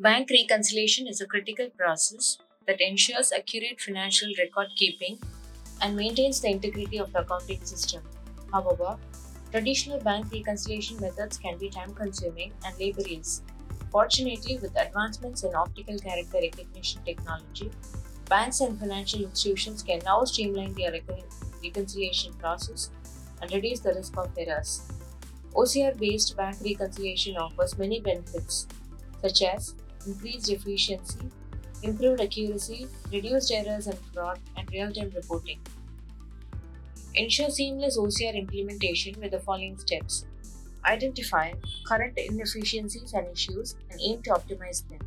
Bank reconciliation is a critical process that ensures accurate financial record keeping and maintains the integrity of the accounting system. However, traditional bank reconciliation methods can be time consuming and laborious. Fortunately, with advancements in optical character recognition technology, banks and financial institutions can now streamline their recon- reconciliation process and reduce the risk of errors. OCR based bank reconciliation offers many benefits, such as increased efficiency, improved accuracy, reduced errors and fraud, and real time reporting. Ensure seamless OCR implementation with the following steps Identify current inefficiencies and issues and aim to optimize them.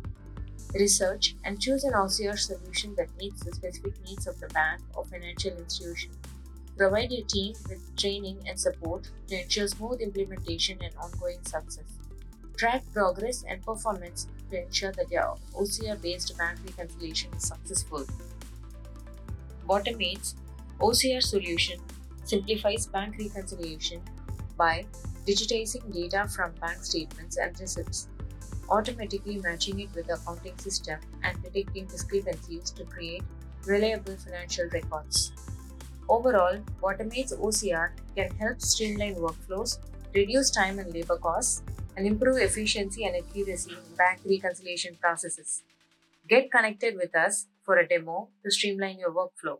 Research and choose an OCR solution that meets the specific needs of the bank or financial institution. Provide your team with training and support to ensure smooth implementation and ongoing success. Track progress and performance to ensure that your OCR based bank reconciliation is successful. Bottomates OCR solution simplifies bank reconciliation by digitizing data from bank statements and receipts, automatically matching it with the accounting system, and detecting discrepancies to create reliable financial records. Overall, Bottomate's OCR can help streamline workflows, reduce time and labor costs, and improve efficiency and accuracy in bank reconciliation processes. Get connected with us for a demo to streamline your workflow.